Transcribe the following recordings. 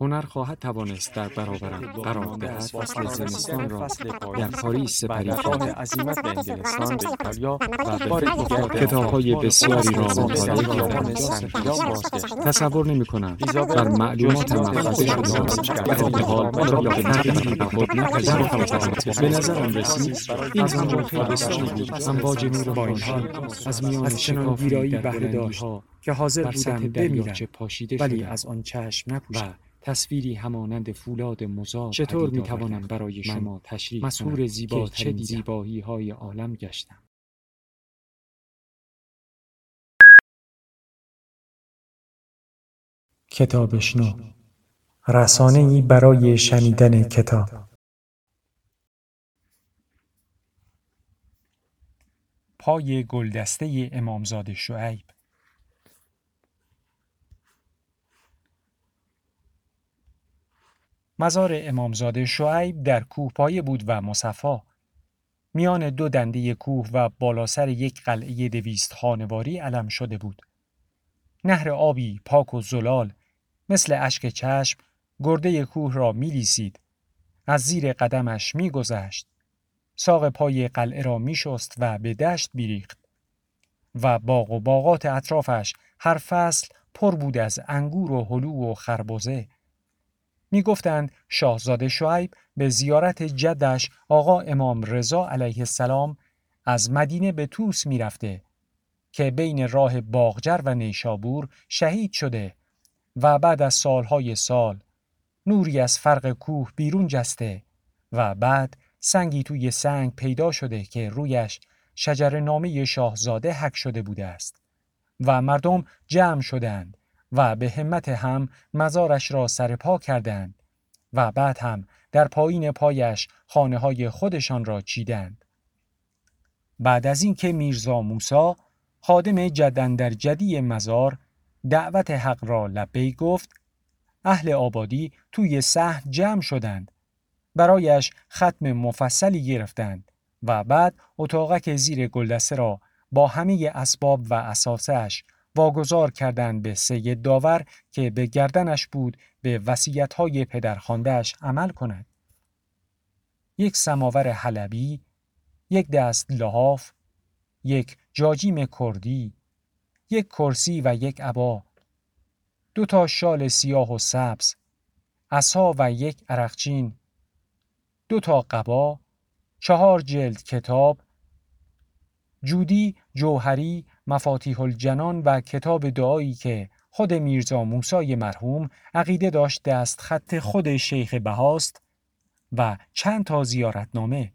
هنر خواهد توانست در برابرم قرار دهد. فصل زمستان را در پاریس سپری کنم عزیمت به انگلستان به ایتالیا و به بار دیگر کتاب‌های بسیاری را مطالعه کردم. تصور نمی کنم بر معلومات جزء شده در حال را به تغییری به خود نپذیرفتم به نظرم رسید این همراه بسیاری بود. امواج نور با این خورشید حال از میان ویرایی در بلندی‌ها که حاضر بودم بمیرم. ولی از آن چشم نپوشم تصویری همانند فولاد مزار چطور می‌توانم آوردم برای شما تشریح زیباترین که چه؟ زیبایی های عالم گشتم. کتابشنو رسانه ای برای شنیدن کتاب. پای گلدسته امامزاده شعیب. مزار امامزاده شعیب در کوه پایه بود و مصفا. میان دو دنده کوه و بالا سر یک قلعه دویست خانواری علم شده بود. نهر آبی پاک و زلال مثل اشک چشم گرده کوه را میلیسید. از زیر قدمش میگذشت. ساق پای قلعه را میشست و به دشت بیریخت و باغ و باغات اطرافش هر فصل پر بود از انگور و هلو و خربزه. می گفتند شاهزاده شعیب به زیارت جدش آقا امام رضا علیه السلام از مدینه به توس می رفته که بین راه باغجر و نیشابور شهید شده و بعد از سالهای سال نوری از فرق کوه بیرون جسته و بعد سنگی توی سنگ پیدا شده که رویش شجر نامه شاهزاده حک شده بوده است و مردم جمع شدند و به همت هم مزارش را سرپا کردند و بعد هم در پایین پایش خانه های خودشان را چیدند. بعد از اینکه میرزا موسا خادم جدن در جدی مزار دعوت حق را لبی گفت اهل آبادی توی صحن جمع شدند برایش ختم مفصلی گرفتند و بعد اتاقک زیر گلدسته را با همه اسباب و اساسش واگذار کردند به سید داور که به گردنش بود به وسیعتهای پدرخواندهش عمل کند. یک سماور حلبی، یک دست لحاف، یک جاجیم کردی، یک کرسی و یک عبا، دو تا شال سیاه و سبز، عصا و یک عرقچین، دو تا قبا، چهار جلد کتاب، جودی، جوهری، مفاتیح الجنان و کتاب دعایی که خود میرزا موسای مرحوم عقیده داشت دست خط خود شیخ بهاست و چند تا زیارتنامه.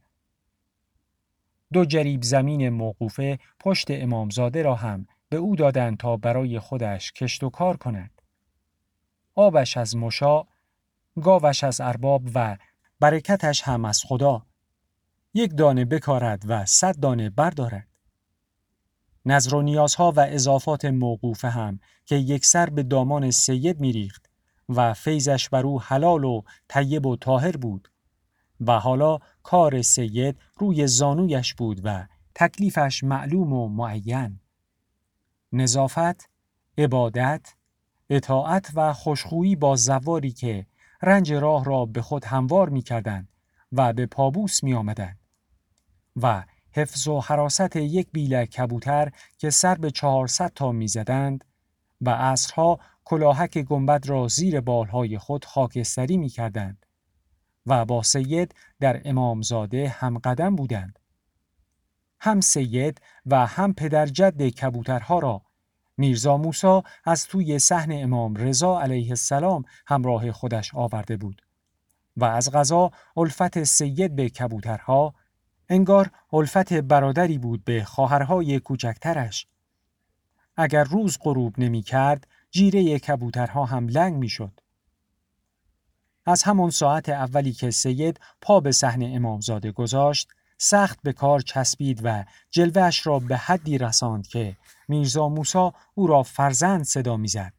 دو جریب زمین موقوفه پشت امامزاده را هم به او دادند تا برای خودش کشت و کار کند. آبش از مشا گاوش از ارباب و برکتش هم از خدا. یک دانه بکارد و صد دانه بردارد. نظر و نیازها و اضافات موقوفه هم که یک سر به دامان سید میریخت و فیضش بر او حلال و طیب و طاهر بود و حالا کار سید روی زانویش بود و تکلیفش معلوم و معین. نظافت، عبادت، اطاعت و خوشخویی با زواری که رنج راه را به خود هموار می کردند و به پابوس می آمدند و حفظ و حراست یک بیله کبوتر که سر به چهارصد تا می‌زدند و عصرها کلاهک گنبد را زیر بالهای خود خاکستری می کردند و با سید در امامزاده هم قدم بودند. هم سید و هم پدر جد کبوترها را میرزا موسا از توی صحن امام رضا علیه السلام همراه خودش آورده بود و از غذا الفت سید به کبوترها انگار الفت برادری بود به خواهرهای کوچکترش. اگر روز غروب نمی کرد، جیره کبوترها هم لنگ می شد. از همان ساعت اولی که سید پا به صحن امامزاده گذاشت، سخت به کار چسبید و جلوهش را به حدی رساند که میرزا موسا او را فرزند صدا می‌زد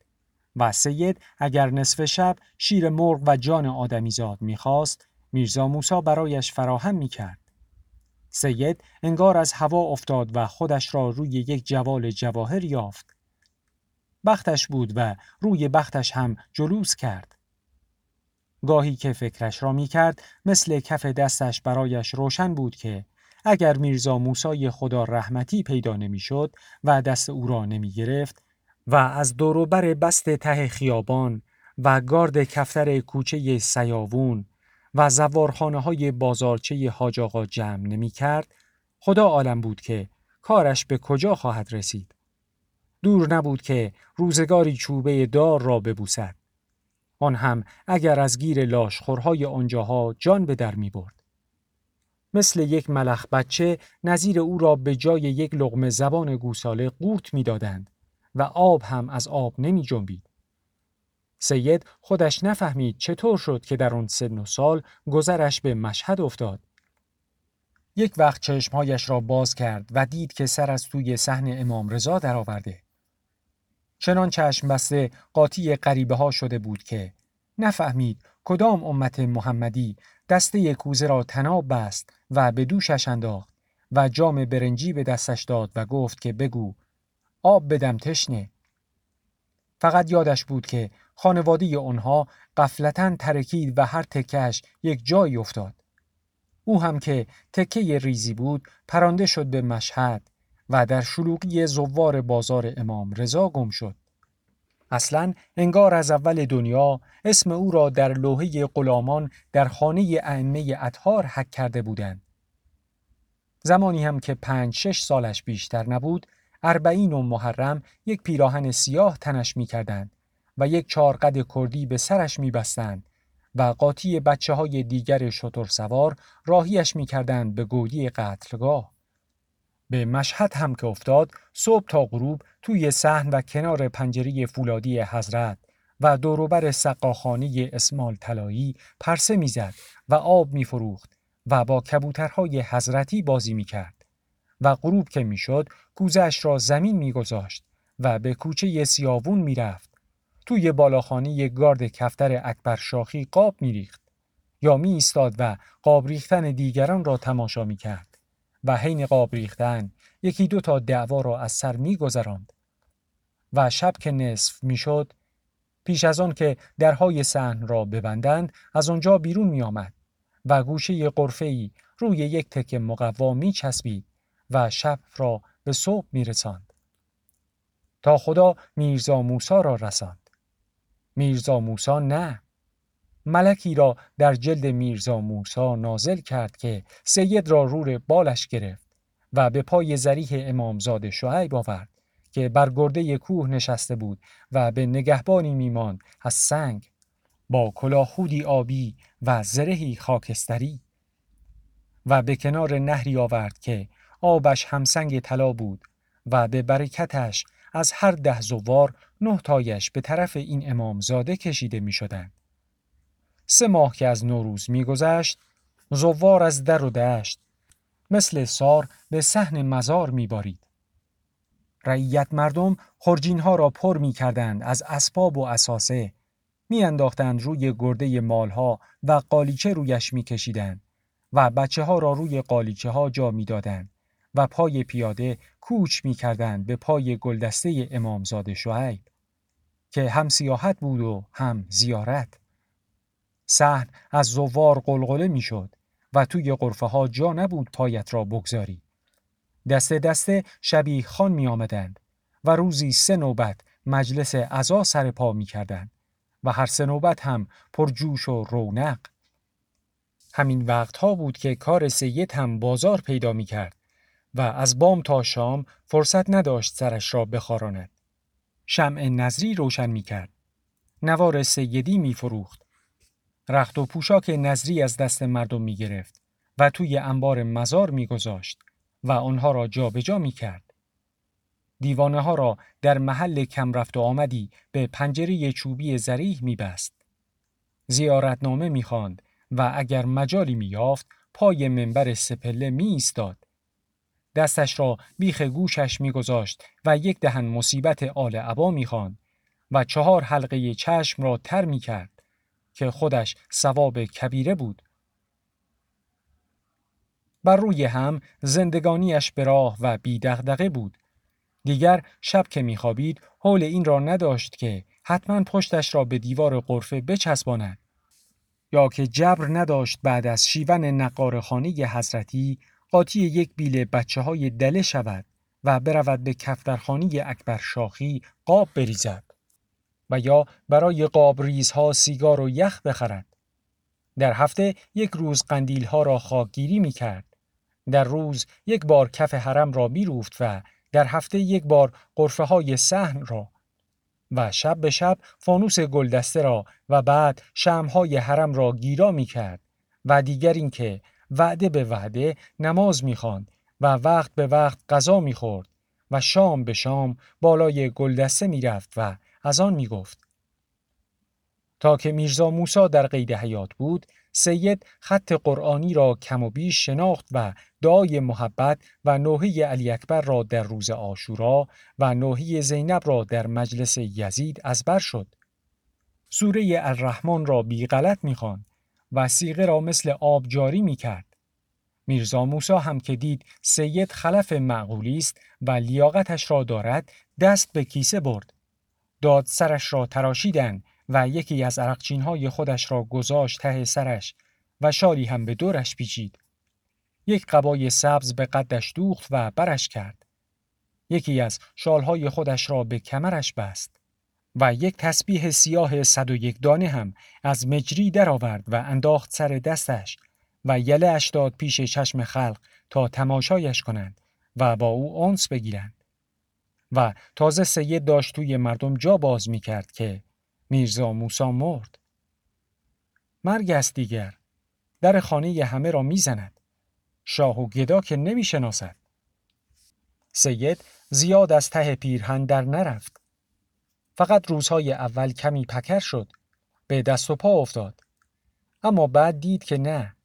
و سید اگر نصف شب شیر مرغ و جان آدمیزاد می‌خواست میرزا موسا برایش فراهم می‌کرد سید انگار از هوا افتاد و خودش را روی یک جوال جواهر یافت. بختش بود و روی بختش هم جلوس کرد. گاهی که فکرش را می کرد مثل کف دستش برایش روشن بود که اگر میرزا موسای خدا رحمتی پیدا نمی‌شد و دست او را نمی گرفت و از دوروبر بست ته خیابان و گارد کفتر کوچه سیاوون و زوارخانه های بازارچه حاج آقا جمع نمی کرد خدا عالم بود که کارش به کجا خواهد رسید دور نبود که روزگاری چوبه دار را ببوسد آن هم اگر از گیر لاشخورهای آنجاها جان به در می برد. مثل یک ملخ بچه نظیر او را به جای یک لغمه زبان گوساله قوت می دادند و آب هم از آب نمی جنبید. سید خودش نفهمید چطور شد که در آن سن و سال گذرش به مشهد افتاد. یک وقت چشمهایش را باز کرد و دید که سر از توی صحن امام رضا درآورده. چنان چشم بسته قاطی غریبه ها شده بود که نفهمید کدام امت محمدی دسته کوزه را تناب بست و به دوشش انداخت و جام برنجی به دستش داد و گفت که بگو آب بدم تشنه فقط یادش بود که خانواده آنها قفلتا ترکید و هر تکش یک جایی افتاد او هم که تکه ریزی بود پرانده شد به مشهد و در شلوغی زوار بازار امام رضا گم شد. اصلا انگار از اول دنیا اسم او را در لوحه غلامان در خانه ائمه اطهار حک کرده بودند. زمانی هم که پنج شش سالش بیشتر نبود، اربعین و محرم یک پیراهن سیاه تنش می کردند و یک چارقد کردی به سرش می بستند و قاطی بچه های دیگر شتر سوار راهیش می کردند به گودی قتلگاه. به مشهد هم که افتاد صبح تا غروب توی صحن و کنار پنجره فولادی حضرت و دوروبر سقاخانی اسمال طلایی پرسه می‌زد و آب میفروخت و با کبوترهای حضرتی بازی می‌کرد و غروب که می‌شد کوزش را زمین میگذاشت و به کوچه سیاوون می‌رفت توی بالاخانه گارد کفتر اکبر شاخی قاب میریخت یا می ایستاد و قاب ریختن دیگران را تماشا می‌کرد و حین قاب ریختن یکی دو تا دعوا را از سر می گذراند. و شب که نصف می‌شد پیش از آن که درهای صحن را ببندند از آنجا بیرون می آمد و گوشه قرفه روی یک تک مقوا می چسبید و شب را به صبح می رساند. تا خدا میرزا موسا را رساند. میرزا موسا نه. ملکی را در جلد میرزا موسا نازل کرد که سید را رور بالش گرفت و به پای زریح امامزاده شعیب آورد که بر گرده کوه نشسته بود و به نگهبانی میماند از سنگ. با کلاهودی آبی و زرهی خاکستری و به کنار نهری آورد که آبش همسنگ طلا بود و به برکتش از هر ده زوار نه تایش به طرف این امامزاده کشیده می شدند. سه ماه که از نوروز میگذشت زوار از در و دشت مثل سار به صحن مزار میبارید رعیت مردم خرجین ها را پر می کردند از اسباب و اساسه میانداختند روی گرده مالها و قالیچه رویش میکشیدند و بچه ها را روی قالیچه ها جا می‌دادند و پای پیاده کوچ می‌کردند به پای گلدسته امامزاده شعیب که هم سیاحت بود و هم زیارت صحن از زوار قلقله می‌شد و توی قرفه ها جا نبود پایت را بگذاری. دسته دسته شبیه خان می آمدند و روزی سه نوبت مجلس عزا سر پا می کردند و هر سه نوبت هم پر جوش و رونق. همین وقتها بود که کار سید هم بازار پیدا می کرد و از بام تا شام فرصت نداشت سرش را بخاراند. شمع نظری روشن می کرد. نوار سیدی می فروخت رخت و پوشاک نظری از دست مردم می گرفت و توی انبار مزار می گذاشت و آنها را جابجا جا می کرد. دیوانه ها را در محل کم رفت و آمدی به پنجره چوبی زریح می بست. زیارتنامه می خواند و اگر مجالی می یافت پای منبر سپله می ایستاد. دستش را بیخ گوشش میگذاشت و یک دهن مصیبت آل عبا می‌خواند و چهار حلقه چشم را تر می کرد که خودش ثواب کبیره بود. بر روی هم زندگانیش به راه و بیدغدغه بود. دیگر شب که میخوابید حول این را نداشت که حتما پشتش را به دیوار قرفه بچسباند یا که جبر نداشت بعد از شیون نقارخانه حضرتی قاطی یک بیل بچه های دله شود و برود به کفترخانی اکبر شاخی قاب بریزد و یا برای قاب ریزها سیگار و یخ بخرد. در هفته یک روز قندیل ها را خاکگیری می کرد. در روز یک بار کف حرم را می روفت و در هفته یک بار قرفه های سهن را و شب به شب فانوس گلدسته را و بعد شمهای حرم را گیرا می کرد و دیگر اینکه وعده به وعده نماز می‌خواند و وقت به وقت غذا می‌خورد و شام به شام بالای گلدسته می‌رفت و از آن می‌گفت تا که میرزا موسا در قید حیات بود سید خط قرآنی را کم و بیش شناخت و دعای محبت و نوحی علی اکبر را در روز آشورا و نوحی زینب را در مجلس یزید از بر شد. سوره الرحمن را بی غلط می‌خواند و سیغه را مثل آب جاری می کرد. میرزا موسا هم که دید سید خلف معقولی است و لیاقتش را دارد دست به کیسه برد. داد سرش را تراشیدن و یکی از عرقچین خودش را گذاشت ته سرش و شالی هم به دورش پیچید. یک قبای سبز به قدش دوخت و برش کرد. یکی از شالهای خودش را به کمرش بست. و یک تسبیح سیاه صد و یک دانه هم از مجری درآورد و انداخت سر دستش و یله اش داد پیش چشم خلق تا تماشایش کنند و با او اونس بگیرند. و تازه سید داشت توی مردم جا باز می کرد که میرزا موسا مرد. مرگ است دیگر. در خانه همه را می‌زند. شاه و گدا که نمی شناسد. سید زیاد از ته پیرهن در نرفت. فقط روزهای اول کمی پکر شد. به دست و پا افتاد. اما بعد دید که نه.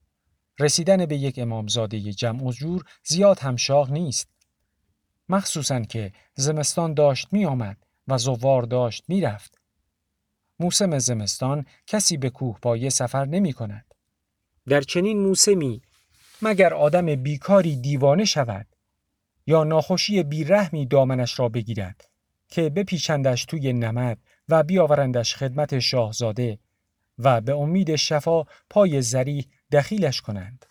رسیدن به یک امامزاده جمع و جور زیاد هم شاه نیست. مخصوصا که زمستان داشت می آمد و زوار داشت می رفت. موسم زمستان کسی به کوه پایه سفر نمی کند. در چنین موسمی مگر آدم بیکاری دیوانه شود یا ناخوشی بیرحمی دامنش را بگیرد که بپیچندش توی نمد و بیاورندش خدمت شاهزاده و به امید شفا پای زری دخیلش کنند.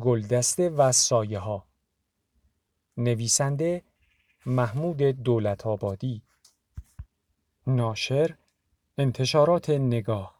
گلدسته و سایه ها نویسنده محمود دولت آبادی ناشر انتشارات نگاه